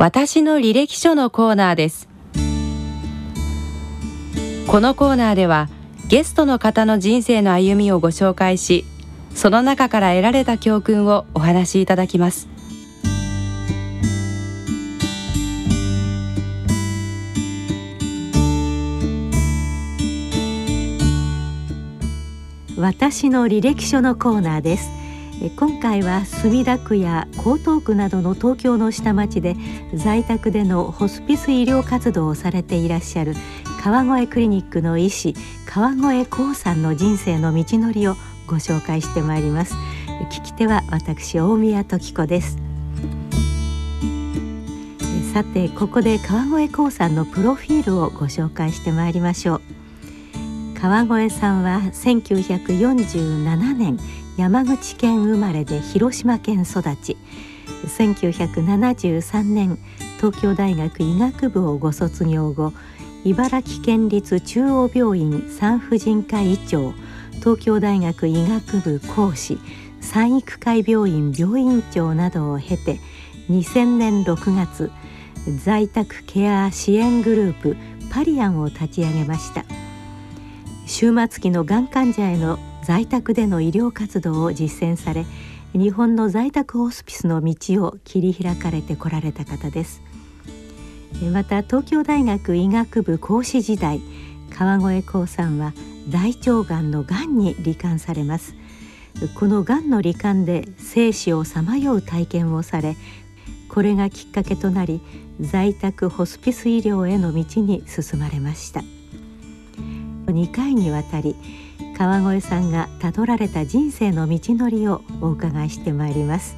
私の履歴書のコーナーです。このコーナーではゲストの方の人生の歩みをご紹介しその中から得られた教訓をお話しいただきます。私の履歴書のコーナーです。今回は墨田区や江東区などの東京の下町で在宅でのホスピス医療活動をされていらっしゃる川越クリニックの医師川越光さんの人生の道のりをご紹介してまいります。聞き手は私大宮時子です。さてここで川越光さんのプロフィールをご紹介してまいりましょう。川越さんは1947年山口県生まれで広島県育ち。1973年東京大学医学部をご卒業後茨城県立中央病院産婦人科医長東京大学医学部講師産育会病院病院長などを経て2000年6月在宅ケア支援グループパリアンを立ち上げました。終末期のがん患者への在宅での医療活動を実践され日本の在宅ホスピスの道を切り開かれてこられた方です。また東京大学医学部講師時代川越光さんは大腸がんのがんに罹患されます。このがんの罹患で生死をさまよう体験をされこれがきっかけとなり在宅ホスピス医療への道に進まれました。2回にわたり川越さんがたどられた人生の道のりをお伺いしてまいります。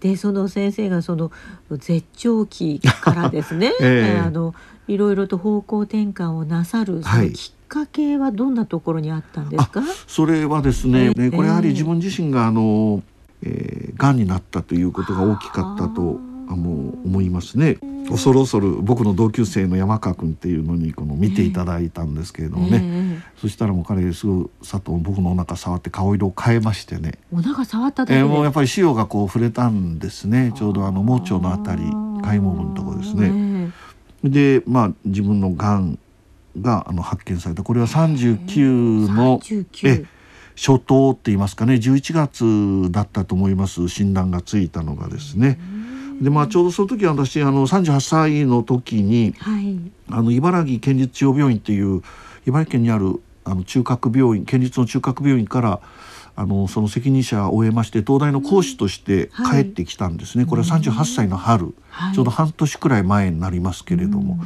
でその先生がその絶頂期からですね、えー、あのいろいろと方向転換をなさるそのきっかけはどんなところにあったんですか、はい、それはですね、えー、これやはり自分自身があの、えー、がんになったということが大きかったとあの思いますね。恐る恐る僕の同級生の山川君っていうのにこの見ていただいたんですけれどもね、えー、そしたらもう彼すぐ佐藤僕のお腹触って顔色を変えましてね。お腹触っただえー、もうやっぱり潮がこう触れたんですね。ちょうどあの盲腸のあたり開門部のところですね。でまあ自分のがんがあの発見された。これは39のえ初頭って言いますかね。11月だったと思います。診断がついたのがですね。でまあちょうどその時私あの38歳の時に、はい、あの茨城県立中央病院っていう茨城県にあるあの中核病院県立の中核病院からあのその責任者を終えまして東大の講師として帰ってきたんですね、はい、これは38歳の春、はい、ちょうど半年くらい前になりますけれども、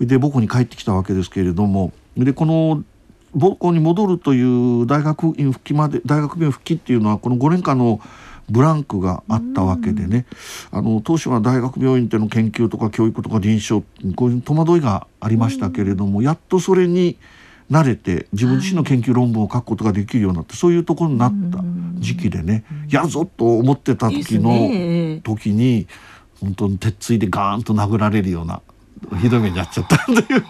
で母校に帰ってきたわけですけれどもでこの母校に戻るという大学院復帰まで大学病院復帰っていうのはこの5年間のブランクがあったわけでね、あの当初は大学病院での研究とか教育とか臨床こういう戸惑いがありましたけれども、やっとそれに慣れて自分自身の研究論文を書くことができるようになって、そういうところになった時期でね、やるぞと思ってた時の時に本当に鉄槌でガーンと殴られるようなひどい目に遭っちゃったという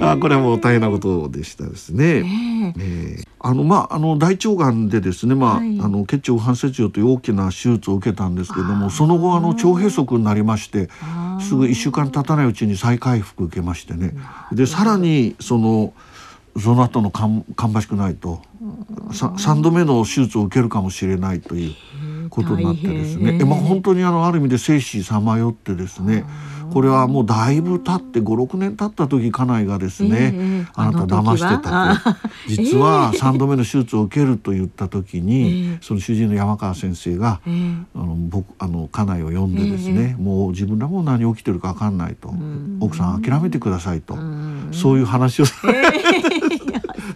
あこれはもう大変なことでしたですね。えー、あのまああの大腸がんでですね、まあ、はい、あの結腸反切除という大きな手術を受けたんですけどもその後あの腸閉塞になりましてすぐ1週間経たないうちに再回復受けましてね。でさらにそのその後の芳しくないと3度目の手術を受けるかもしれないということになってですね、えまあ、本当にあのある意味で生死さまよってですねこれはもうだいぶ経って56年経った時家内がですね、えー、あなた騙してたと。実は3度目の手術を受けると言った時に、えー、その主治医の山川先生が、えー、あの僕あの家内を呼んでですね、もう自分らも何起きてるか分かんないと。奥さん諦めてくださいと。そういう話をされて。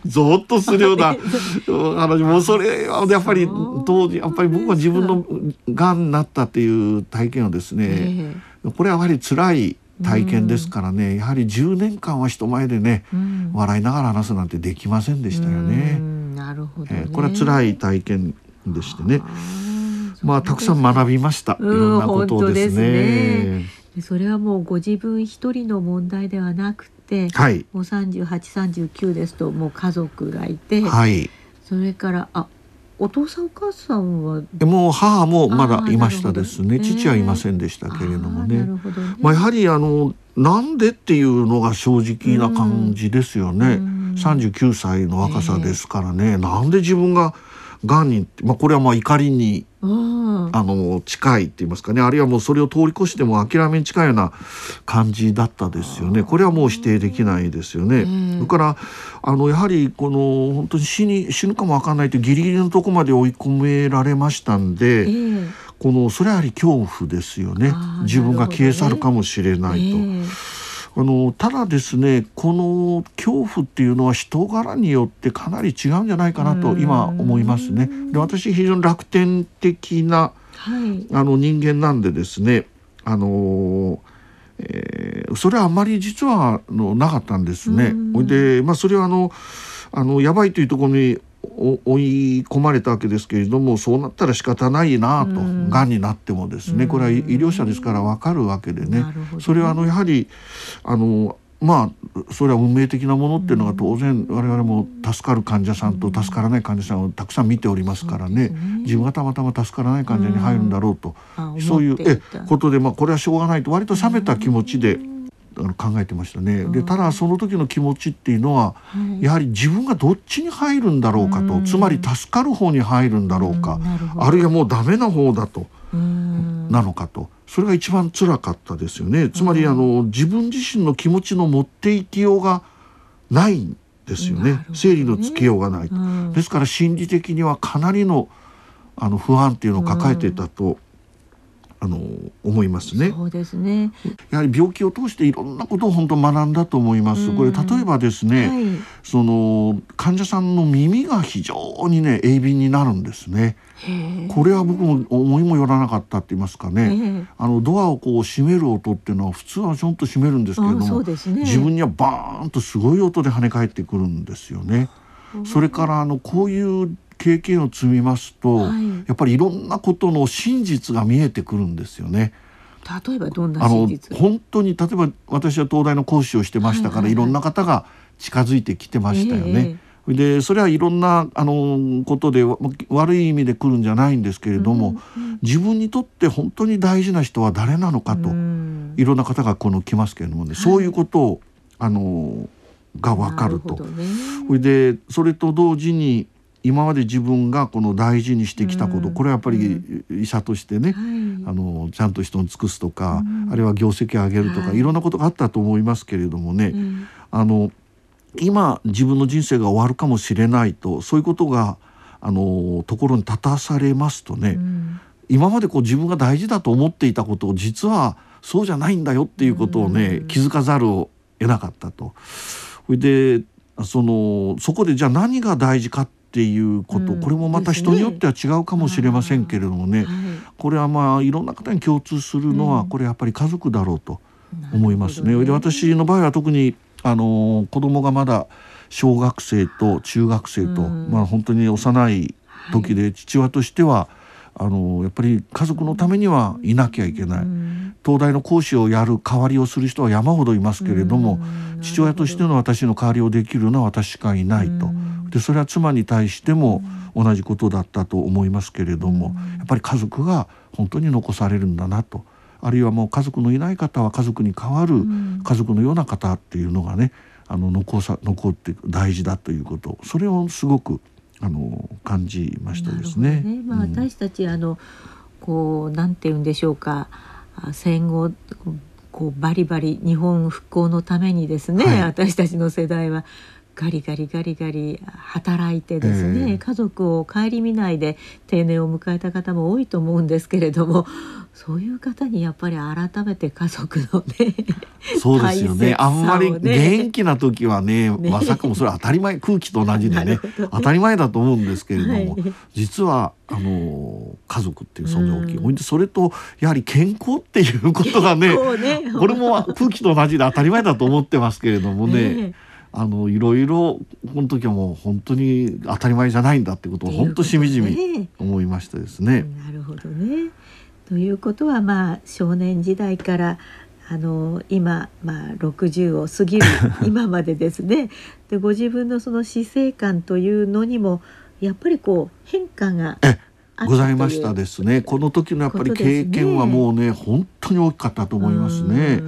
ゾッとするような 話もうそれはやっぱり当時やっぱり僕は自分のがんになったっていう体験をですね、これはやはり辛い体験ですからね、うん、やはり10年間は人前でね、うん、笑いながら話すなんてできませんでしたよね。なるほど、ね、えー、これは辛い体験でしてね。まあたくさん学びました。いろんなことをですね。それはもうご自分一人の問題ではなくて、はい、もう三十八、三十九ですともう家族がいて、はい、それからあお父さんお母さんは？もう母もまだいましたですね。父はいませんでしたけれどもね,、ね。まあ、やはりあのなんでっていうのが正直な感じですよね、三十九歳の若さですからね、えー、なんで自分ががんに、まあ、これはまあ怒りにあの近いって言いますかね。あるいはもうそれを通り越しても諦めに近いような感じだったですよね。これはもう否定できないですよね。それからあのやはりこの本当に死に死ぬかも分かんないってギリギリのとこまで追い込められましたんで。えーこのそれやはり恐怖ですよね。自分が消え去るかもしれないと。あのただですねこの恐怖っていうのは人柄によってかなり違うんじゃないかなと今思いますね。で私非常に楽天的な、はい、あの人間なんでですねあの、えー、それはあんまり実はのなかったんですね。でまあそれはあのあのやばいというところに追い込まれたわけですけれどもそうなったら仕方ないなとがん。になってもですねこれは医療者ですから分かるわけでね。それはあのやはりあのまあそれは運命的なものっていうのが当然我々も助かる患者さんと助からない患者さんをたくさん見ておりますからね。自分がたまたま助からない患者に入るんだろうと。そういうえことでまあこれはしょうがないと割と冷めた気持ちで。あの考えてましたね。でただその時の気持ちっていうのは、やはり自分がどっちに入るんだろうかと、つまり助かる方に入るんだろうか、あるいはもうダメな方だと、なのかとそれが一番辛かったですよね。つまりあの自分自身の気持ちの持っていきようがないんですよね。整理のつけようがないと。ですから心理的にはかなりのあの不安っていうのを抱えていたとあの思いますね。そうですね。やはり病気を通していろんなことを本当学んだと思います。これ例えばですね、はい、その患者さんの耳が非常にね鋭敏になるんですね。これは僕も思いもよらなかったって言いますかね。あのドアをこう閉める音っていうのは普通はちょんと閉めるんですけれども、ね、自分にはバーンとすごい音で跳ね返ってくるんですよね。それからあのこういう経験を積みますと、はい、やっぱりいろんなことの真実が見えてくるんですよね。例えばどんな真実本当に例えば私は東大の講師をしてましたから、はいはいはい、いろんな方が近づいてきてましたよね。えー、でそれはいろんなあのことで悪い意味で来るんじゃないんですけれども、うんうん、自分にとって本当に大事な人は誰なのかと、うん、いろんな方がこの来ますけれどもね、はい、そういうことをあのが分かると。ね、でそれと同時に今まで自分がこの大事にしてきたこと、これはやっぱり医者としてね、あのちゃんと人に尽くすとか、あるいは業績を上げるとか、い、ろんなことがあったと思いますけれどもね、あの今自分の人生が終わるかもしれないとそういうことがあのところに立たされますとね、今までこう自分が大事だと思っていたことを実はそうじゃないんだよっていうことをね、気づかざるを得なかったと。それでそのそこでじゃあ何が大事かっっていうこと、うん、これもまた人によっては違うかもしれませんけれどもね、ね。これはまあいろんな方に共通するのは、これやっぱり家族だろうと思いますね。ねで私の場合は特にあの子供がまだ小学生と中学生と、まあ本当に幼い時で父親としては、あのやっぱり家族のためにはいなきゃいけない、東大の講師をやる代わりをする人は山ほどいますけれども、父親としての私の代わりをできるのは私しかいないと。でそれは妻に対しても同じことだったと思いますけれども、やっぱり家族が本当に残されるんだなと。あるいはもう家族のいない方は家族に代わる家族のような方っていうのがねあの残さ残って大事だということ。それをすごくあの感じましたですね。ね。まあ、私たち、うん、あのこうなんて言うんでしょうか。戦後こうバリバリ日本復興のためにですね、はい、私たちの世代はガリガリガリガリ働いてですね、えー、家族を顧みないで定年を迎えた方も多いと思うんですけれどもそういう方にやっぱり改めて家族のね そうですよね、ね、あんまり元気な時はね、ね、まさかもそれ当たり前空気と同じでね ね、当たり前だと思うんですけれども、はい、実はあの家族っていう存在大きい、うん、それとやはり健康っていうことがねこれも空気と同じで当たり前だと思ってますけれどもねあのいろいろこの時はもう本当に当たり前じゃないんだってことを本当しみじみ思いましたですね。なるほどね。ということはまあ少年時代からあの今、まあ、60を過ぎる 今までですね。でご自分のその死生観というのにもやっぱりこう変化がございましたですね。この時のやっぱり経験はもうね本当に大きかったと思いますね。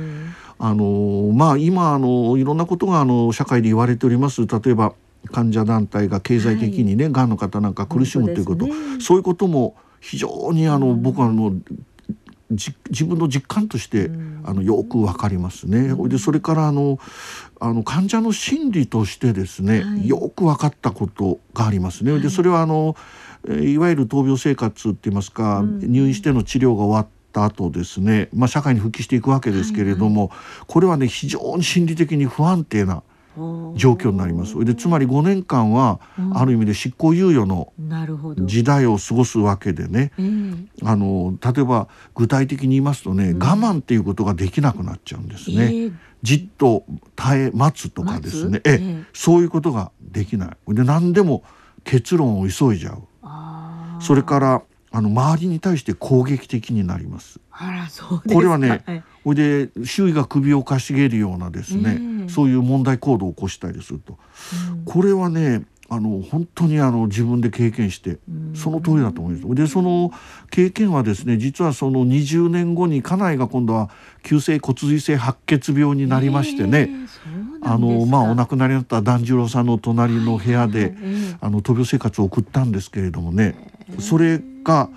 あのまあ今あのいろんなことがあの社会で言われております。例えば患者団体が経済的にね、はい、がんの方なんか苦しむということ、ね、そういうことも非常にあの、僕はあの自分の実感としてあのよくわかりますね。でそれからあのあの患者の心理としてですね、はい、よく分かったことがありますね。でそれはあのいわゆる闘病生活って言いますか、入院しての治療が終わった後ですね、まあ、社会に復帰していくわけですけれども、はいはい、これはね非常に心理的に不安定な状況になります。でつまり5年間はある意味で執行猶予の時代を過ごすわけでね、あの例えば具体的に言いますとね、我慢っていうことができなくなっちゃうんですね。じっと耐え待つとかですね、えそういうことができない。で何でも結論を急いじゃう。それからあの周りに対して攻撃的になります。これはね、ほい。で周囲が首をかしげるようなですね、そういう問題行動を起こしたりすると、うん、これはねあの本当にあの自分で経験してその通りだと思います。でその経験はですね実はその20年後に家内が今度は急性骨髄性白血病になりましてね、あのまあお亡くなりになった團十郎さんの隣の部屋で、あの闘病生活を送ったんですけれどもね。それが。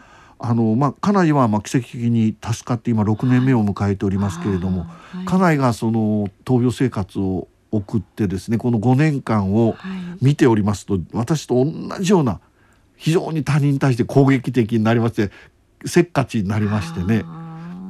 あのまあ、家内はまあ奇跡的に助かって今6年目を迎えておりますけれども、はい、家内がその闘病生活を送ってですねこの5年間を見ておりますと、私と同じような非常に他人に対して攻撃的になりましてせっかちになりましてね。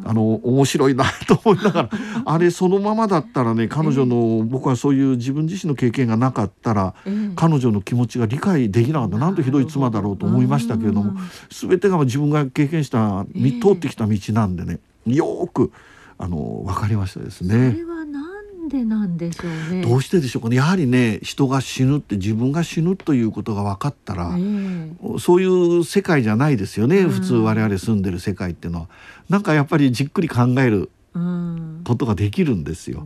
あの面白いなと思いながら あれそのままだったらね彼女の、僕はそういう自分自身の経験がなかったら、彼女の気持ちが理解できなかった。なんとひどい妻だろうと思いましたけれども全てが自分が経験した通ってきた道なんでねよくあの分かりましたですね。でなんでしょうね。どうしてでしょうかね。やはりね人が死ぬって自分が死ぬということが分かったら、えー、そういう世界じゃないですよね、うん、普通我々住んでる世界っていうのは。なんかやっぱりじっくり考えることができるんですよ。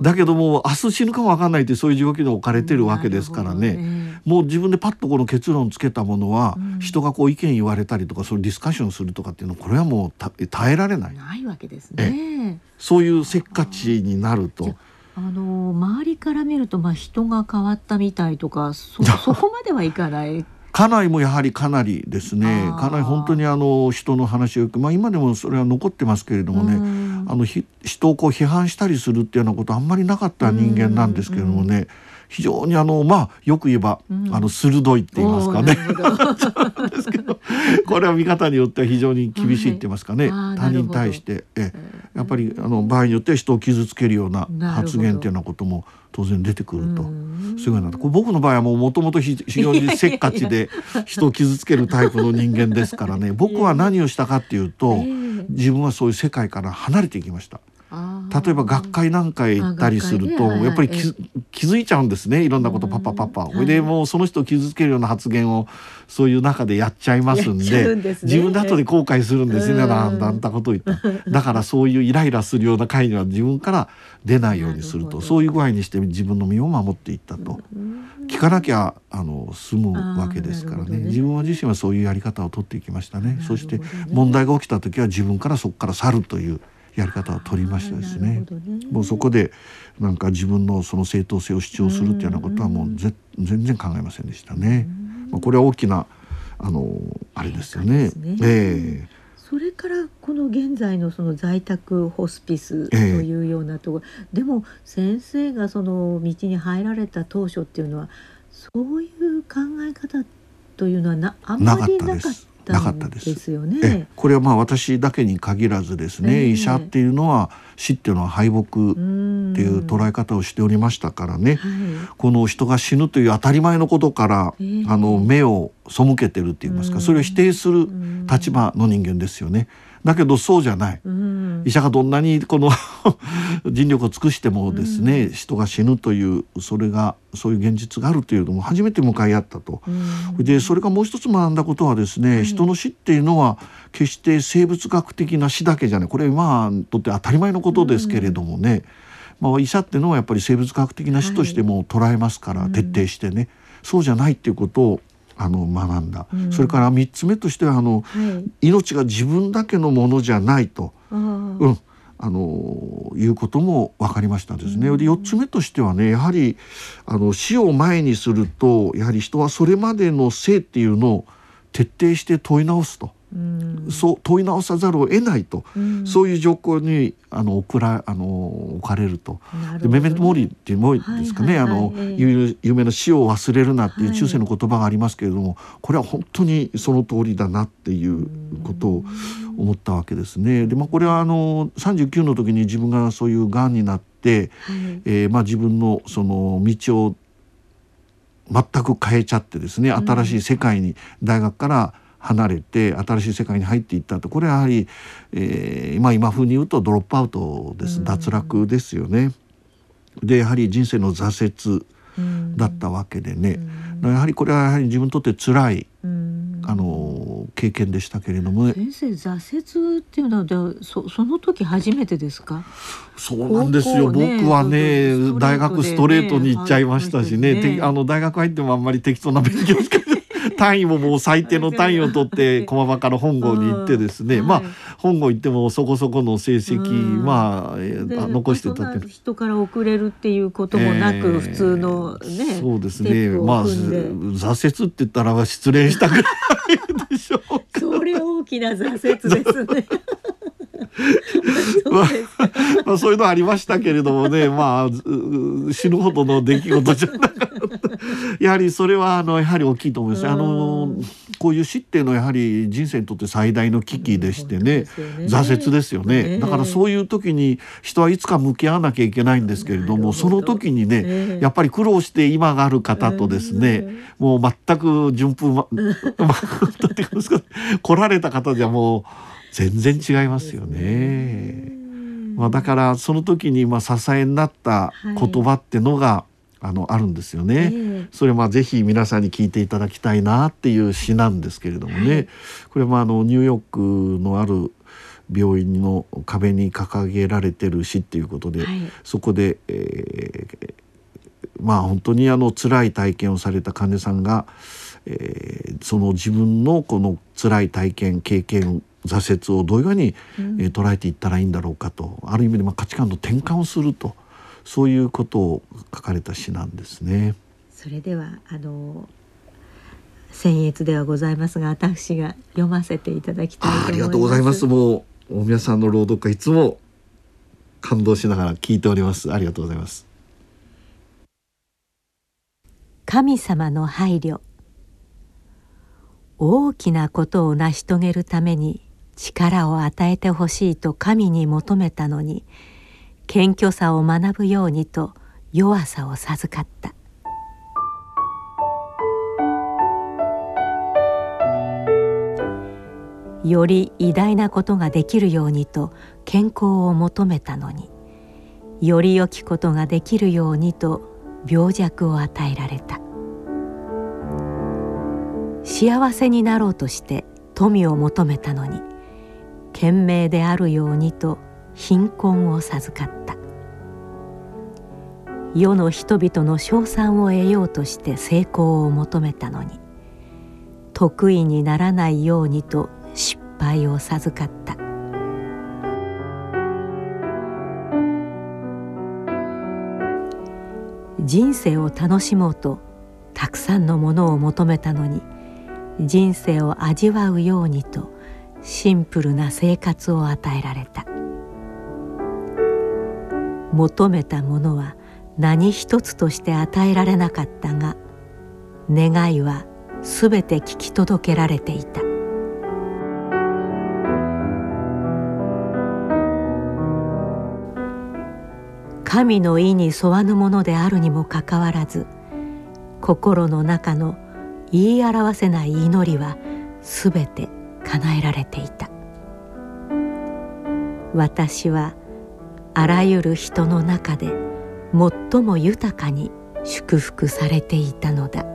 だけども明日死ぬかも分かんないってそういう状況に置かれてるわけですからね、ね、もう自分でパッとこの結論つけたものは、うん、人がこう意見言われたりとかそういうディスカッションするとかっていうのはこれはもう耐えられない。ないわけですね。そういうせっかちになると。あの周りから見ると、まあ、人が変わったみたいとかそ そこまではいかない。家内もやはりかなりですね。家内本当にあの人の話をよく、まあ、今でもそれは残ってますけれどもねあの人をこう批判したりするっていうようなことあんまりなかった人間なんですけれどもね非常にあのまあよく言えば、うん、あの鋭いって言いますかね。ですけどこれは見方によっては非常に厳しいって言いますかね、はい、他人に対してえやっぱりあの場合によっては人を傷つけるような発言っていうようなことも当然出てくると。すごいなと僕の場合はもともと非常にせっかちで人を傷つけるタイプの人間ですからね。僕は何をしたかっていうと自分はそういう世界から離れていきました。例えば学会なんかへ行ったりすると、やっぱり気づいちゃうんですね。いろんなことパッパパッパ。それでもうその人を傷つけるような発言をそういう中でやっちゃいますんで自分で後で後悔するんですね、なん。だあんたこと言った。だからそういうイライラするような会には自分から出ないようにするとそういう具合にして自分の身を守っていったと。聞かなきゃあの済むわけですからね、ね、自分自身はそういうやり方をとっていきましたね。そして問題が起きた時は自分からそこから去るというやり方を取りましたですね。ね。もうそこでなんか自分のその正当性を主張するっていうようなことはもうぜ全然考えませんでしたね。まあ、これは大きなあのあれですよね。ね。えーそれからこの現在のその在宅ホスピスというようなところ、えー、でも先生がその道に入られた当初っていうのはそういう考え方というのはなあんまりなかったなかったです。ですよね。これはまあ私だけに限らずですね、えー、医者っていうのは死っていうのは敗北っていう捉え方をしておりましたからね、この人が死ぬという当たり前のことから、えー、あの目を背けてるって言いますか、それを否定する立場の人間ですよね。だけどそうじゃない。医者がどんなにこの 尽力を尽くしてもですね、人が死ぬというそれがそういう現実があるというのも初めて向かい合ったと。でそれがもう一つ学んだことはですね、はい、人の死っていうのは決して生物学的な死だけじゃない。これ今にとって当たり前のことですけれどもね、まあ、医者っていうのはやっぱり生物学的な死としても捉えますから、徹底してね、そうじゃないっていうことをあの学んだ、うん、それから3つ目としてはあの、はい、命が自分だけのものじゃないと、うん、あのいうことも分かりましたですね。で4つ目としてはねやはりあの死を前にするとやはり人はそれまでの生っていうのを徹底して問い直すと。そう問い直さざるを得ないと、うん、そういう状況にあの送らあの置かれると。でメメントモーリーっていうもですかね、はいはいはい、あの、えー、有名な死を忘れるなっていう中世の言葉がありますけれども、はい、これは本当にその通りだなっていうことを思ったわけですね。でまあこれはあの39の時に自分がそういうがんになって、はい、えー、まあ自分のその道を全く変えちゃってですね新しい世界に大学から離れて新しい世界に入っていったと。これはやはり、えー、まあ、今風に言うとドロップアウトです。脱落ですよね。でやはり人生の挫折だったわけでね、やはりこれはやはり自分にとって辛い、あの経験でしたけれども、先生挫折っていうのはじゃそその時初めてですか？そうなんですよ、ね、僕はね、ね、大学ストレートに行っちゃいましたしね、ね、あの大学入ってもあんまり適当な勉強しか単位ももう最低の単位を取って駒場から本郷に行ってですね、まあ本郷行ってもそこそこの成績、まあ残してたって。人から遅れるっていうこともなく、普通のねそうですね。まあ挫折って言ったら失礼したくらいでしょうか。それ大きな挫折ですねまあ、まあ、そういうのありましたけれどもね まあ死ぬほどの出来事じゃなかった。やはりそれはあのやはり大きいと思います。あのこういう死っていうのはやはり人生にとって最大の危機でしてね、ね、挫折ですよね、だからそういう時に人はいつか向き合わなきゃいけないんですけれどもその時にね、やっぱり苦労して今がある方とですね、もう全く順風ま、ま、ってですか来られた方じゃもう全然違いますよね。まあ、だからその時にまあ支えになった言葉ってのが、あのあるんですよね、えー、それまあぜひ皆さんに聞いていただきたいなっていう詩なんですけれどもね、はい、これまああのニューヨークのある病院の壁に掲げられてる詩っていうことで、はい、そこで、えー、まあ本当にあの辛い体験をされた患者さんが、えー、その自分のこの辛い体験経験挫折をどういうふうに、うん、えー、捉えていったらいいんだろうかとある意味でまあ価値観の転換をするとそういうことを書かれた詩なんですね。それではあの僭越ではございますが私が読ませていただきたいありがとうございます。もう大宮さんの朗読会いつも感動しながら聞いております。ありがとうございます。神様の配慮。大きなことを成し遂げるために力を与えてほしいと神に求めたのに謙虚さを学ぶようにと弱さを授かった。より偉大なことができるようにと健康を求めたのにより良きことができるようにと病弱を与えられた。幸せになろうとして富を求めたのに賢明であるようにと貧困を授かった。世の人々の称賛を得ようとして成功を求めたのに得意にならないようにと失敗を授かった。人生を楽しもうとたくさんのものを求めたのに人生を味わうようにとシンプルな生活を与えられた。求めたものは何一つとして与えられなかったが願いはすべて聞き届けられていた。神の意に沿わぬものであるにもかかわらず心の中の言い表せない祈りはすべて叶えられていた。私はあらゆる人の中で最も豊かに祝福されていたのだ。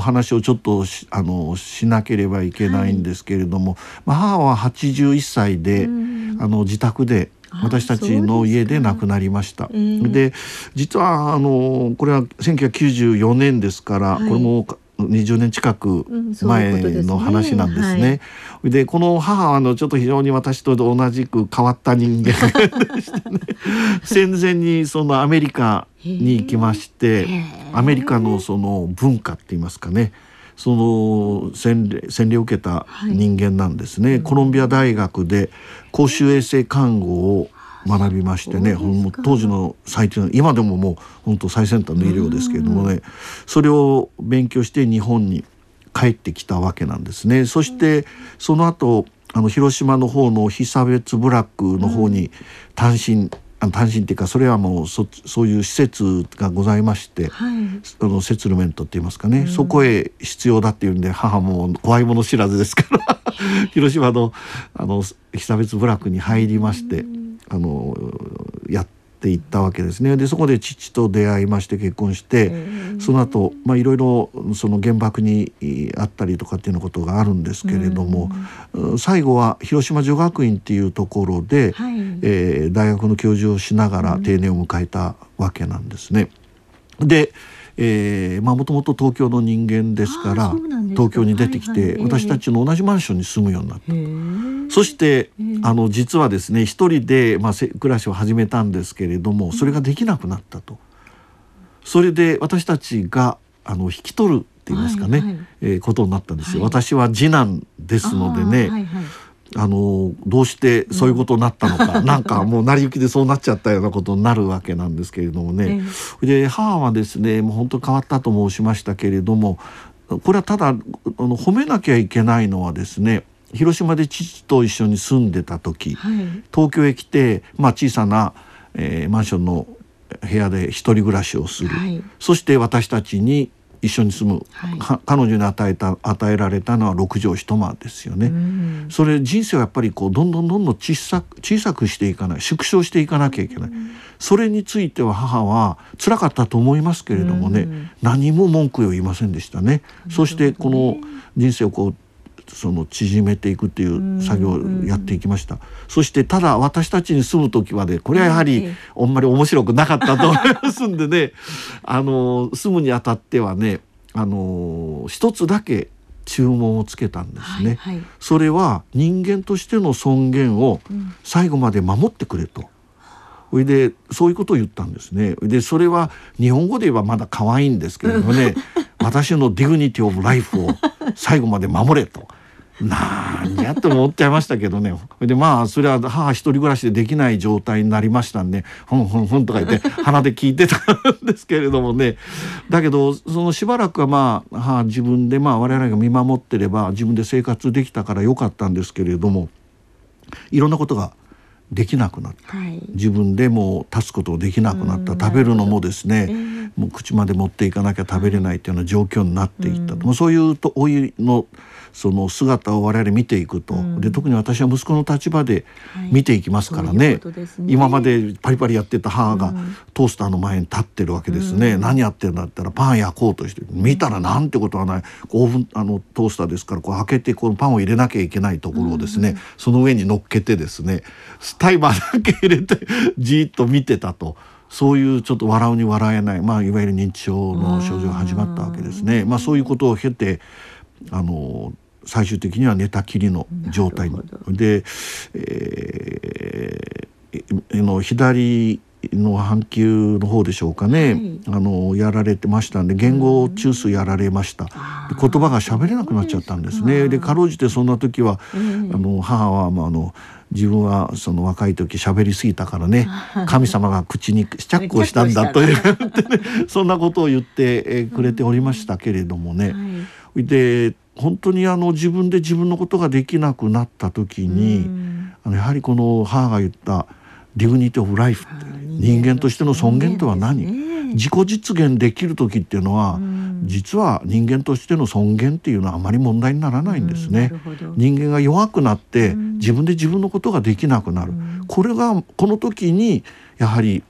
の話をちょっとあのしなければいけないんですけれども、はい、まあ、母は81歳で、あの自宅で私たちの家で亡くなりました。で、えー、実はあのこれは1994年ですから、はい、これも20年近く前の話なんですね。うん、で、ね。はい、この母はあのちょっと非常に私と同じく変わった人間でしてね。戦前にそのアメリカに行きましてアメリカのその文化って言いますかね。その洗礼洗礼を受けた人間なんですね、はい、コロンビア大学で公衆衛生看護を学びましてね当時の最低今でももう本当最先端の医療ですけれどもねそれを勉強して日本に帰ってきたわけなんですね。そしてその後あの広島の方の被差別部落の方に単身単身っていうかそれはもうそそういう施設がございまして、はい、あのセツルメントって言いますかね、うん、そこへ必要だっていうんで母も怖いもの知らずですから広島のあの被差別部落に入りまして、うん、あのやっていったわけですね。でそこで父と出会いまして結婚して、うん、その後まあいろいろその原爆にあったりとかっていうようなことがあるんですけれども、最後は広島女学院っていうところで、はい、えー、大学の教授をしながら定年を迎えたわけなんですね。でえー、まあもともと東京の人間ですから東京に出てきて、はいはい、私たちの同じマンションに住むようになった。そしてあの実はですね一人で、まあ、暮らしを始めたんですけれどもそれができなくなったと。それで私たちがあの引き取るって言いますかね、はいはい、えー、ことになったんですよ。はい、私は次男ですのでね、はいはいあのどうしてそういうことになったのか、うん、なんかもう成り行きでそうなっちゃったようなことになるわけなんですけれどもね、えで母はですねもう本当変わったと申しましたけれどもこれはただあの褒めなきゃいけないのはですね広島で父と一緒に住んでた時、はい、東京へ来て、まあ、小さな、えー、マンションの部屋で一人暮らしをする、はい、そして私たちに一緒に住む、はい、彼女に与えた与えられたのは六畳一間ですよね。それ人生はやっぱりこうどんどんどんどん小さく小さくしていかない縮小していかなきゃいけない。それについては母は辛かったと思いますけれどもね、何も文句を言いませんでしたね。そしてこの人生をこうその縮めていくっていう作業をやっていきました、そしてただ私たちに住む時はねこれはやはりあんまり面白くなかったと思いますんでね。あの住むにあたってはねあの一つだけ注文をつけたんですね、はいはい、それは人間としての尊厳を最後まで守ってくれと。それでそういうことを言ったんですね。でそれは日本語で言えばまだ可愛いんですけれどもね。私のディグニティ・オブ・ライフを最後まで守れと。なんやと思っちゃいましたけどね。でまあそれは母一人暮らしでできない状態になりましたんで「ふんふんふん」とか言って鼻で聞いてたんですけれどもね。だけどそのしばらくはまあ母自分でまあ我々が見守ってれば自分で生活できたからよかったんですけれどもいろんなことができなくなった、はい、自分でも立つことができなくなった。食べるのもですね、えー、もう口まで持っていかなきゃ食べれないっていうような状況になっていったと、もうそういうとお湯のその姿を我々見ていくと、うん、で特に私は息子の立場で見ていきますからね。はい、ね。今までパリパリやってた母がトースターの前に立ってるわけですね、うん、何やってるんだったらパン焼こうとして見たらなんてことはない。オーブンあのトースターですからこう開けてこのパンを入れなきゃいけないところをですね、うん、その上に乗っけてですねタイマーだけ入れて じーっと見てたと。そういうちょっと笑うに笑えない、まあ、いわゆる認知症の症状が始まったわけですね。まあ、そういうことを経てあの最終的には寝たきりの状態で、えー、の左の阪急の方でしょうかね、はい、あのやられてましたんで言語中枢やられました、うん、言葉が喋れなくなっちゃったんですね。でかろうじてそんな時は、あの母は、まあ、あの自分はその若い時喋りすぎたからね神様が口に試着をしたんだという そんなことを言ってくれておりましたけれどもね。はい、で本当にあの自分で自分のことができなくなった時に、あのやはりこの母が言った「ディグニティ・オブ・ライフ」って人間としての尊厳とは何、ね、自己実現できる時っていうのは、実は人間としての尊厳っていうのはあまり問題にならないんですね。人間が弱くなって自分で自分のことができなくなる、これがこの時にやはり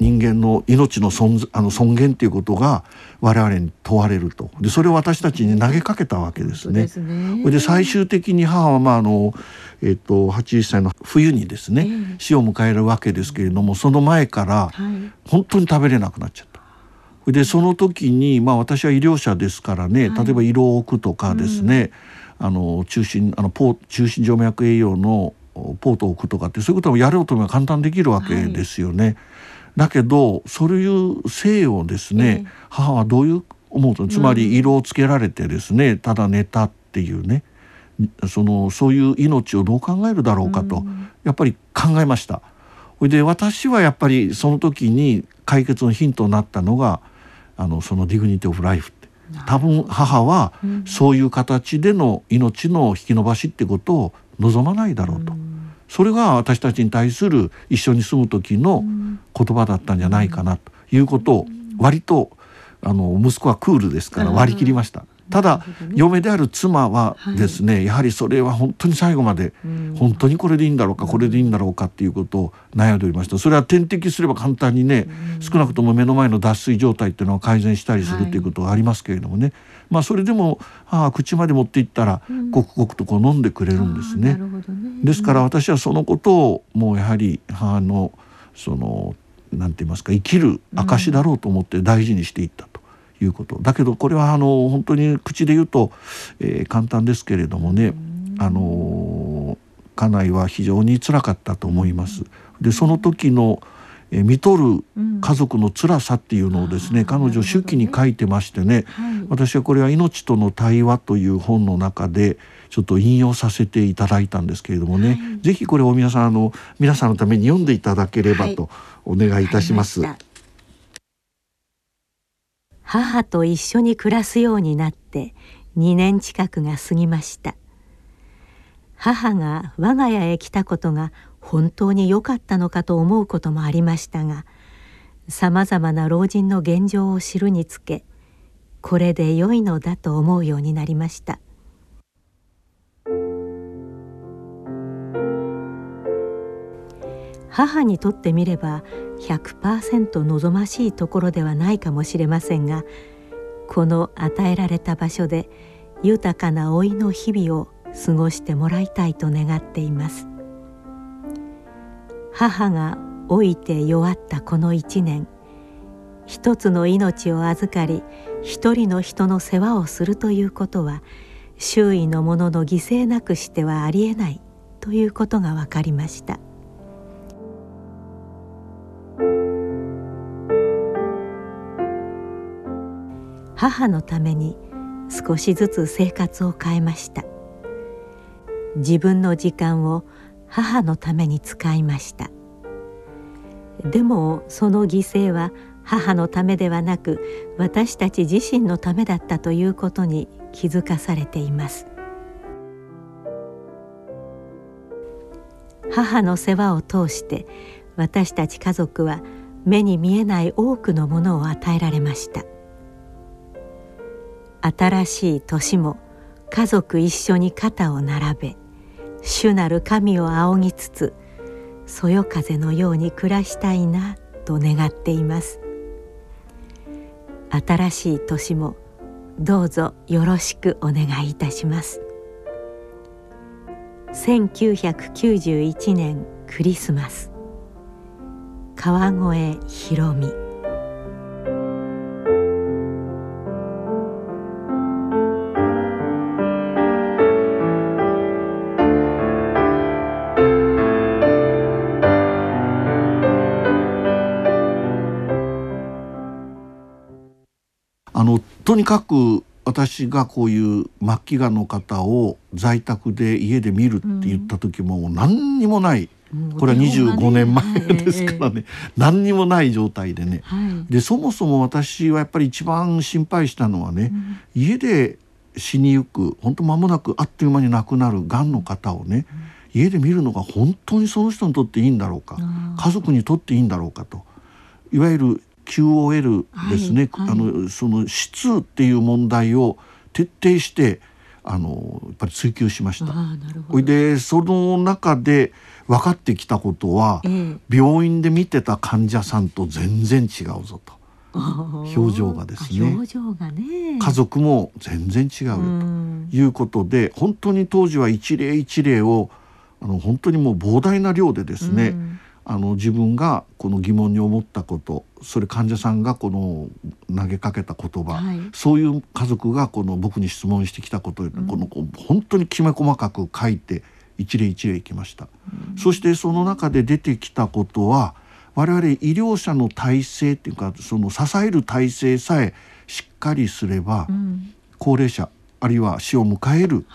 人間の命の尊あの尊厳ということが我々に問われると。でそれを私たちに投げかけたわけですね。それで最終的に母はまああの、えーと、80歳の冬にですね、えー、死を迎えるわけですけれどもその前から本当に食べれなくなっちゃった。でその時に、まあ、私は医療者ですからね、例えば胃ろを置くとかですね、うん、あの中心あのポ中心静脈栄養のポートを置くとかってそういうことをやろうと思えば簡単できるわけですよね。はいだけどそういう性をですね、え母はどういう思うとつまり色をつけられてですね、ただ寝たっていうねそのそういう命をどう考えるだろうかと、やっぱり考えました。で私はやっぱりその時に解決のヒントになったのがあのそのディグニティ・オブ・ライフって。多分母はそういう形での命の引き延ばしってことを望まないだろうと。それが私たちに対する一緒に住む時の言葉だったんじゃないかなということを割とあの息子はクールですから割り切りました。ただ、ね、嫁である妻はですね、はい、やはりそれは本当に最後まで、本当にこれでいいんだろうかこれでいいんだろうかっていうことを悩んでおりました。それは点滴すれば簡単にね、少なくとも目の前の脱水状態っていうのは改善したりするっていうことがありますけれどもね、はい、まあそれでも母は口まで持っていったら、ごくごくとこう飲んでくれるんですね。ねですから私はそのことをもうやはり母のそのなんて言いますか生きる証だろうと思って大事にしていったと。いうことだけどこれはあの本当に口で言うと、えー、簡単ですけれどもね、あの家内は非常につらかったと思います。でその時のえ見とる家族の辛さっていうのをですね、うん、彼女手記に書いてましてね、はい、私はこれは「命との対話」という本の中でちょっと引用させていただいたんですけれどもね、はい、ぜひこれを皆さんあの皆さんのために読んでいただければとお願いいたします。はい母と一緒に暮らすようになって2年近くが過ぎました。母が我が家へ来たことが本当に良かったのかと思うこともありましたがさまざまな老人の現状を知るにつけこれで良いのだと思うようになりました。母にとってみれば100%望ましいところではないかもしれませんがこの与えられた場所で豊かな老いの日々を過ごしてもらいたいと願っています。母が老いて弱ったこの一年一つの命を預かり一人の人の世話をするということは周囲の者の犠牲なくしてはありえないということが分かりました。母のために少しずつ生活を変えました。自分の時間を母のために使いました。でもその犠牲は母のためではなく私たち自身のためだったということに気づかされています。母の世話を通して私たち家族は目に見えない多くのものを与えられました。新しい年も家族一緒に肩を並べ主なる神を仰ぎつつそよ風のように暮らしたいなと願っています。新しい年もどうぞよろしくお願いいたします。1991年クリスマス。川越ひろみとにかく私がこういう末期がんの方を在宅で家で見るって言った時も何にもない、これは25年前ですからね、何にもない状態でね、でそもそも私はやっぱり一番心配したのはね、家で死にゆく本当間もなくあっという間に亡くなるがんの方をね、家で見るのが本当にその人にとっていいんだろうか家族にとっていいんだろうかといわゆる QOL ですね、はいはい、あのその質っていう問題を徹底してあのやっぱり追求しました。ほいでその中で分かってきたことは、えー、病院で見てた患者さんと全然違うぞと。表情がですね。表情がね。家族も全然違うよと。いうことで本当に当時は一例一例をあの本当にもう膨大な量でですね、あの自分がこの疑問に思ったことそれ患者さんがこの投げかけた言葉、はい、そういう家族がこの僕に質問してきたこと、うん、この本当にきめ細かく書いて一例一例いきました、うん、そしてその中で出てきたことは我々医療者の体制っていうかその支える体制さえしっかりすれば、うん、高齢者あるいは死を迎える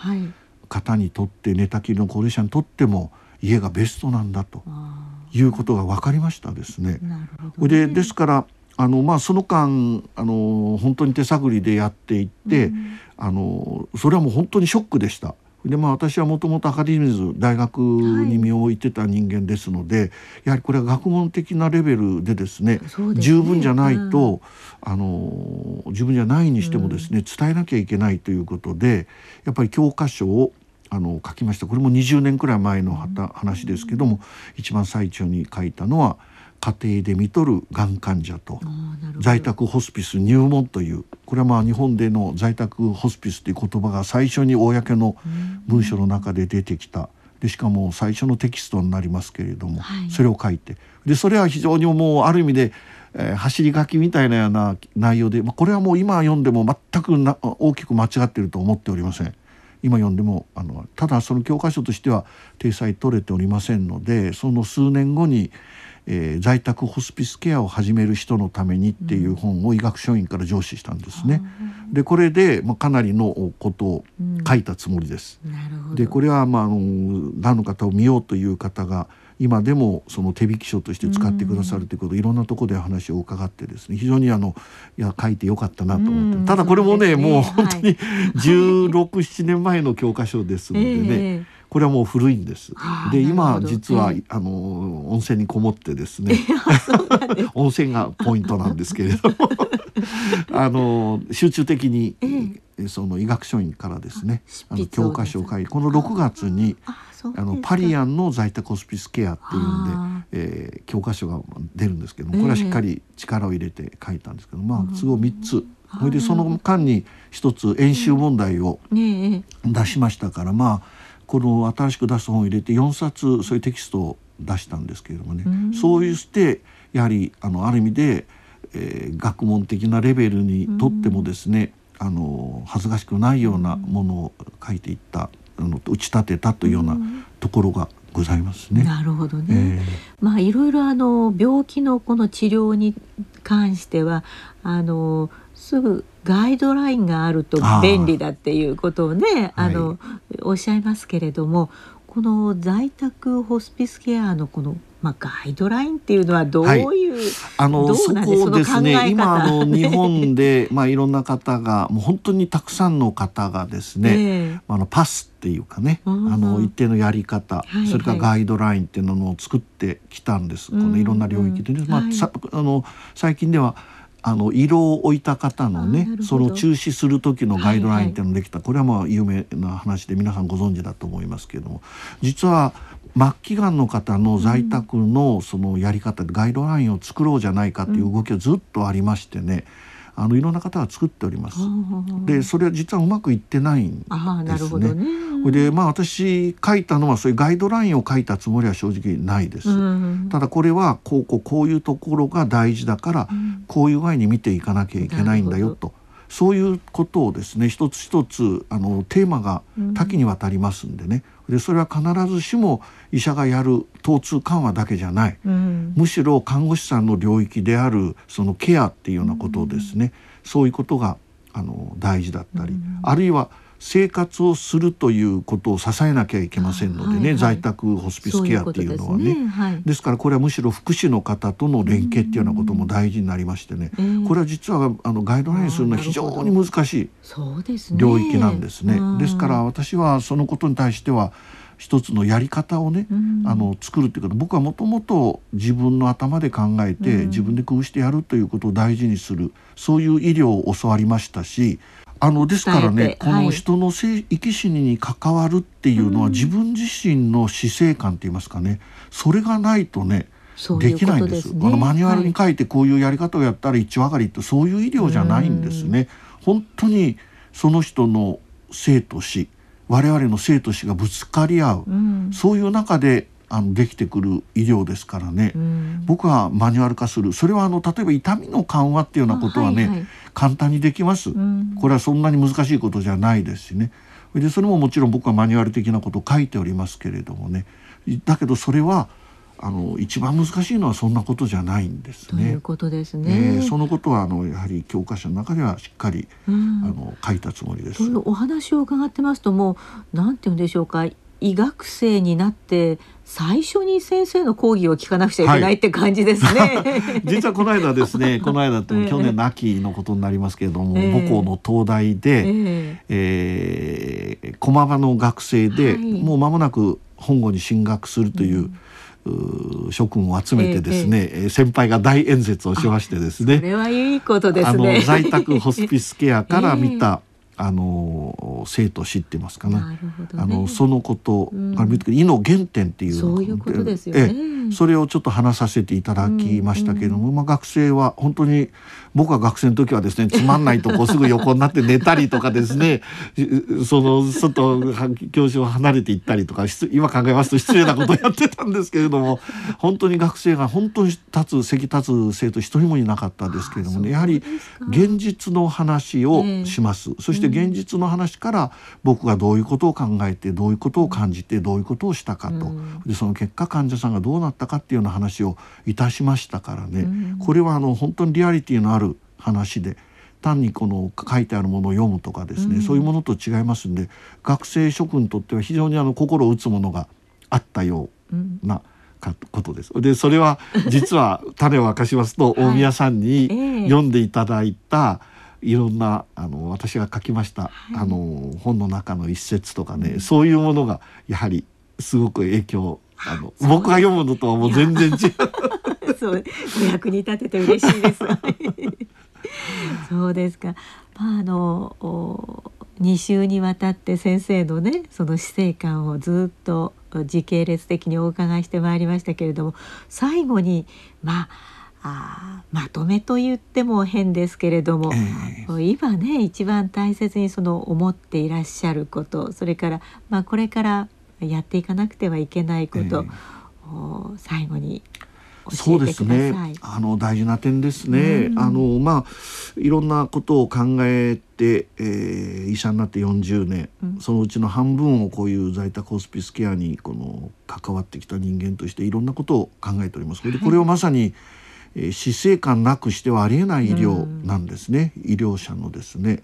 方にとって、寝たきりの高齢者にとっても家がベストなんだと。いうことが分かりましたですね。ね。でですからあのまあ、その間あの本当に手探りでやっていって、うん、あのそれはもう本当にショックでした。でまあ、私はもともとアカデミーズ大学に身を置いてた人間ですので、はい、やはりこれは学問的なレベルでですね、ね、十分じゃないと、うん、あの十分じゃないにしてもですね、うん、伝えなきゃいけないということでやっぱり教科書をあの書きました。これも20年くらい前の話ですけども、一番最中に書いたのは家庭で見とるがん患者と在宅ホスピス入門というこれはまあ日本での在宅ホスピスという言葉が最初に公の文書の中で出てきた。でしかも最初のテキストになりますけれども、はい、それを書いて。でそれは非常にもうある意味で、えー、走り書きみたいなような内容で、まあ、これはもう今読んでも全くな大きく間違っていると思っておりません。今読んでもあのただその教科書としては体裁取れておりませんのでその数年後に、えー、在宅ホスピスケアを始める人のためにっていう本を医学書院から上司したんですね。でこれで、まあ、かなりのことを書いたつもりです。でこれは、まあ、あの何の方を見ようという方が今でもその手引き書として使ってくださるということ、いろんなところで話を伺ってですね非常にあのいや書いてよかったなと思って、ただこれもね、もう本当に1617年前の教科書ですのでね、これはもう古いんです。で今実は、あの温泉にこもってですね 温泉がポイントなんですけれども あの集中的に、その医学書院からですねあの教科書を書いてこの6月にあのパリアンの在宅ホスピスケアっていうんで、えー、教科書が出るんですけどもこれはしっかり力を入れて書いたんですけど、まあ都合3つ。それでその間に一つ演習問題を出しましたから、まあこの新しく出す本を入れて4冊そういうテキストを出したんですけれどもね、そういうしてやはりあのある意味で、えー、学問的なレベルにとってもですね、あの恥ずかしくないようなものを書いていったあの打ち立てたというようなところがございますね。なるほどね。えー、まあいろいろあの病気のこの治療に関してはあのすぐガイドラインがあると便利だっていうことをねあの、はい、おっしゃいますけれどもこの在宅ホスピスケアのこのまあ、ガイドラインっていうのはどういう、はい、あのそこですね。今あの日本で、まあ、いろんな方がもう本当にたくさんの方がですね、えー、あのパスっていうかね、あの一定のやり方、はいはい、それからガイドラインっていうのを作ってきたんです、このいろんな領域でね、まあ、はい、あの最近ではあの色を置いた方のねその中止する時のガイドラインっていうのができた、はいはい、これはまあ有名な話で皆さんご存知だと思いますけれども。実は末期がんの方の在宅のそのやり方でガイドラインを作ろうじゃないかっていう動きがずっとありましてね、あのいろんな方が作っております。でそれは実はうまくいってないんですね。ねでまあ私書いたのはそういうガイドラインを書いたつもりは正直ないです。ただこれはこうこうこういうところが大事だから、こういう具合に見ていかなきゃいけないんだよと。そういうことをですね一つ一つあのテーマが多岐にわたりますんでね、でそれは必ずしも医者がやる疼痛緩和だけじゃない、うん、むしろ看護師さんの領域であるそのケアっていうようなことをですね、うん、そういうことがあの大事だったり、あるいは生活をするということを支えなきゃいけませんのでね、はいはい、在宅ホスピスケアっていうのはね。ですね、はい、ですからこれはむしろ福祉の方との連携っていうようなことも大事になりましてね、これは実はあのガイドラインするのは非常に難しい領域なんですね。ですから私はそのことに対しては一つのやり方をね、うん、あの作るっていうこと。僕はもともと自分の頭で考えて、うん、自分で工夫してやるということを大事にする。そういう医療を教わりましたしあのですからねこの人の生き死にに関わるっていうのは、自分自身の死生観って言いますかね。それがないとねできないんです。ね、あのマニュアルに書いてこういうやり方をやったら一分かりってそういう医療じゃないんですね。本当にその人の生と死我々の生と死がぶつかり合う、うん、そういう中であのできてくる医療ですからね、うん、僕はマニュアル化する。それはあの例えば痛みの緩和っていうようなことはね、はいはい、簡単にできます、うん、これはそんなに難しいことじゃないですしね。でそれももちろん僕はマニュアル的なことを書いておりますけれどもね。だけどそれはあの一番難しいのはそんなことじゃないんですね。ということですね。えー、そのことはあのやはり教科書の中ではしっかり、うん、あの書いたつもりです。お話を伺ってますともうなんていうんでしょうか医学生になって最初に先生の講義を聞かなくちゃいけない、って感じですね。実はこの間ですね、この間って去年の秋のことになりますけれども、えー、母校の東大で、えー、えー、駒場の学生で、はい、もう間もなく本郷に進学するという。うん。諸君を集めてですね、ええ先輩が大演説をしましてですね。それはいいことですね。在宅ホスピスケアから見た、あの生と死ってますかね、ね、あのそのことから見ると、胃の原点っていうそういうことですよね、それをちょっと話させていただきましたけれども、うんうん、まあ、学生は本当に僕は学生の時はですねつまんないとこうすぐ横になって寝たりとかですね その外教師を離れていったりとか今考えますと失礼なことをやってたんですけれども本当に学生が本当に立つ席立つ生徒一人もいなかったですけれどもねやはり現実の話をします。えー、そして現実の話から僕がどういうことを考えてどういうことを感じてどういうことをしたかと、でその結果患者さんがどうなったかっていうような話をいたしましたからね、これはあの本当にリアリティのある話で単にこの書いてあるものを読むとかですね、うん、そういうものと違いますんで学生諸君にとっては非常にあの心を打つものがあったような、ことです。でそれは 実は種を明かしますと、大宮さんに読んでいただいた、いろんなあの私が書きました、はい、あの本の中の一節とかね、うん、そういうものがやはりすごく影響あの 僕が読むのとはもう全然違う。そうお役に立てて嬉しいです。そうですか。まああの2週にわたって先生のねその死生観をずっと時系列的にお伺いしてまいりましたけれども最後にまああまとめと言っても変ですけれども、えー、今ね一番大切にその思っていらっしゃることそれから、まあ、これからやっていかなくてはいけないこと、えー、最後にそうですね。あの大事な点ですね。あのまあいろんなことを考えて、えー、医者になって40年、うん、そのうちの半分をこういう在宅ホスピスケアにこの関わってきた人間としていろんなことを考えております。でこれをまさに、えー、死生観なくしてはありえない医療なんですね、うん、医療者のですね。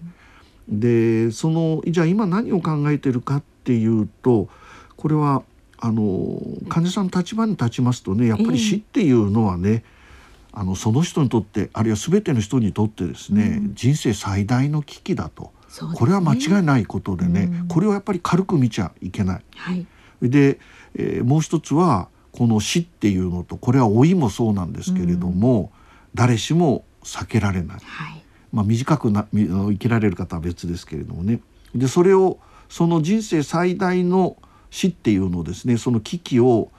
でそのじゃあ今何を考えてるかっていうとこれはあの患者さんの立場に立ちますとねやっぱり死っていうのはね、えー、あのその人にとってあるいは全ての人にとってですね、うん、人生最大の危機だと、ね、これは間違いないことでね、うん、これをやっぱり軽く見ちゃいけない。はい、で、えー、もう一つはこの死っていうのとこれは老いもそうなんですけれども、うん、誰しも避けられない、はい、まあ、短くな生きられる方は別ですけれどもね。でそれをその人生最大の死っていうのですねその危機を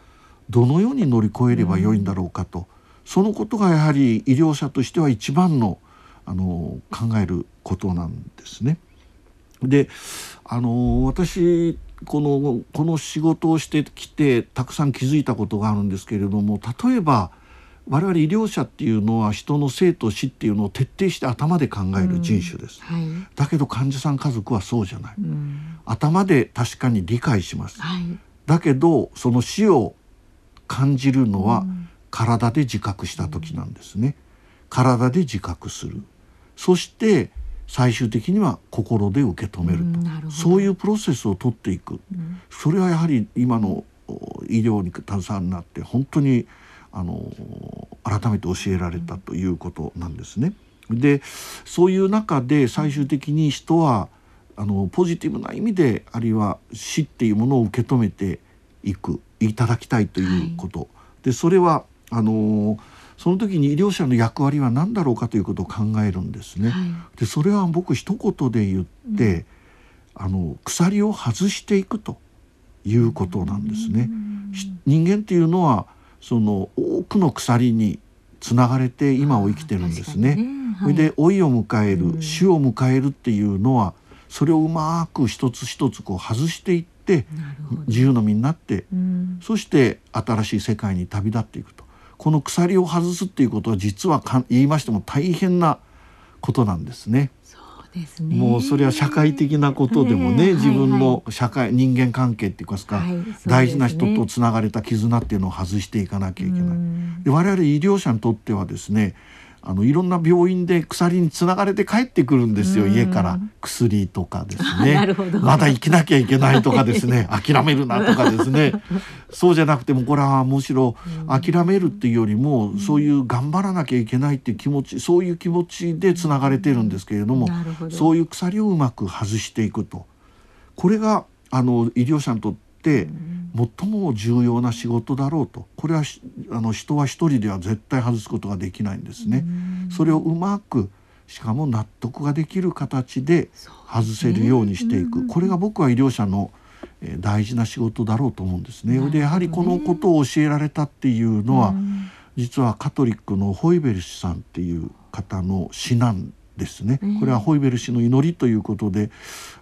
どのように乗り越えればよいんだろうかと、うん、そのことがやはり医療者としては一番のあの考えることなんですね。であの私このこの仕事をしてきてたくさん気づいたことがあるんですけれども例えば我々医療者っていうのは人の生と死っていうのを徹底して頭で考える人種です、うんはい、だけど患者さん家族はそうじゃない、うん、頭で確かに理解します、はい、だけどその死を感じるのは体で自覚した時なんですね、体で自覚する。そして最終的には心で受け止めると、そういうプロセスを取っていく、それはやはり今の医療に携わるなって本当にあの改めて教えられたということなんですね。でそういう中で最終的に人はあのポジティブな意味であるいは死っていうものを受け止めていくいただきたいということ、はい、でそれはあのその時に医療者の役割は何だろうかということを考えるんですね。はい、でそれは僕一言で言って、うん、あの鎖を外していくということなんですね。人間っていうのはその多くの鎖につながれて今を生きてるんですね。ね。はい、で老いを迎える、死を迎えるっていうのはそれをうまく一つ一つこう外していって自由の身になって、うん、そして新しい世界に旅立っていくと。この鎖を外すっていうことは実はか言いましても大変なことなんですね。もうそれは社会的なことでもね、えー、自分の社会、はいはい、人間関係っていうか、はい、大事な人とつながれた絆っていうのを外していかなきゃいけない。で我々医療者にとってはですねあのいろんな病院で鎖につながれて帰ってくるんですよ、家から薬とかですね。まだ生きなきゃいけないとかですね。諦めるなとかですね。そうじゃなくてもこれはむしろ諦めるっていうよりも、そういう頑張らなきゃいけないっていう気持ちそういう気持ちでつながれてるんですけれども、そういう鎖をうまく外していくと。これがあの医療者にとって最も重要な仕事だろうと。これはあの人は一人では絶対外すことができないんですね。それをうまくしかも納得ができる形で外せるようにしていく、これが僕は医療者の大事な仕事だろうと思うんですね。でやはりこのことを教えられたっていうのは、実はカトリックのホイベルシさんっていう方の詩なんですね。これはホイベル氏の祈りということで、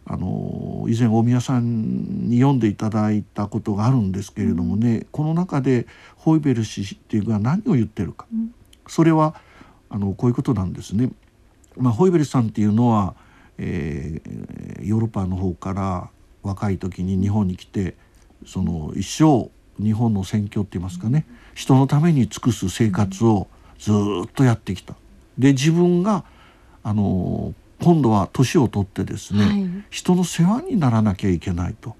あの以前大宮さんに読んでいただいたことがあるんですけれどもね、うん、この中でホイベル氏っていうのは何を言ってるか、うん、それはあのこういうことなんですね。まあ、ホイベルさんっていうのは、えー、ヨーロッパの方から若い時に日本に来てその一生日本の選挙って言いますかね、人のために尽くす生活をずっとやってきた。で自分があの今度は年を取ってですね、はい、人の世話にならなきゃいけないと。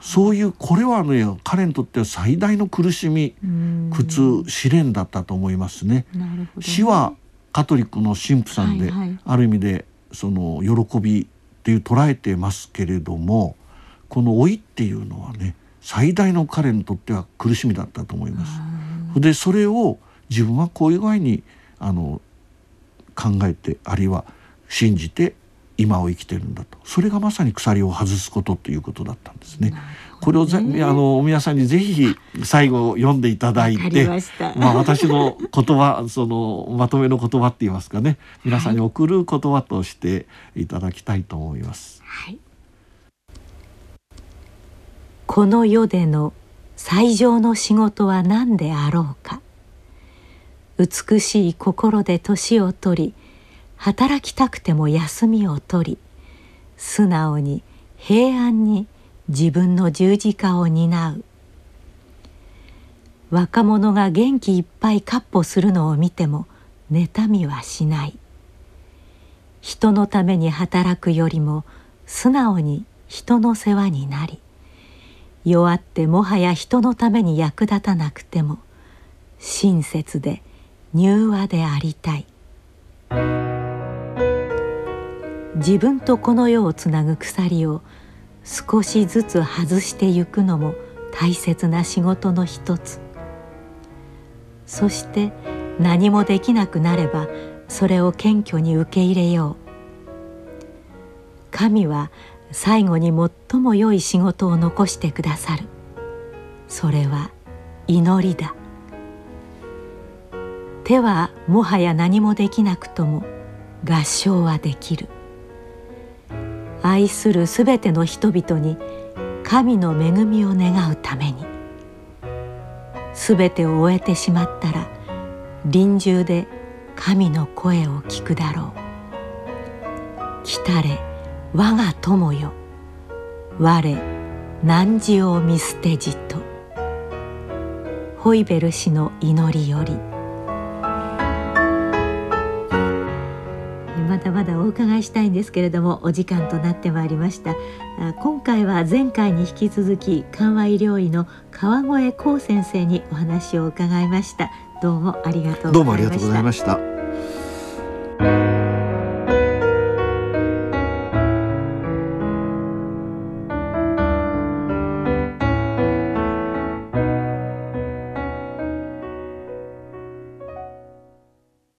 そういうこれはね彼にとっては最大の苦しみ苦痛試練だったと思いますね。ね。死はカトリックの神父さんで、はいはい、ある意味でその喜びっていう捉えてますけれどもこの老いっていうのはね最大の彼にとっては苦しみだったと思います。でそれを自分はこういう具合にあの考えてあるいは信じて今を生きてるんだと。それがまさに鎖を外すことということだったんですね。これをぜあの皆さんにぜひ最後読んでいただいてまあ私の言葉そのまとめの言葉って言いますかね。皆さんに送る言葉としていただきたいと思います。はい、この世での最上の仕事は何であろうか？美しい心で年を取り働きたくても休みを取り素直に平安に自分の十字架を担う。若者が元気いっぱい闊歩するのを見ても妬みはしない。人のために働くよりも素直に人の世話になり弱ってもはや人のために役立たなくても親切で柔和でありたい。自分とこの世をつなぐ鎖を少しずつ外してゆくのも大切な仕事の一つ。そして何もできなくなればそれを謙虚に受け入れよう。神は最後に最も良い仕事を残してくださる。それは祈りだ。手はもはや何もできなくとも合唱はできる。愛するすべての人々に神の恵みを願うために。すべてを終えてしまったら臨終で神の声を聞くだろう。来たれ我が友よ。我汝を見捨てじと。ホイベル氏の祈りよりだまだお伺いしたいんですけれどもお時間となってまいりました。今回は前回に引き続き緩和医療医の川越光先生にお話を伺いました。どうもありがとうございました。どうもありがとうございました。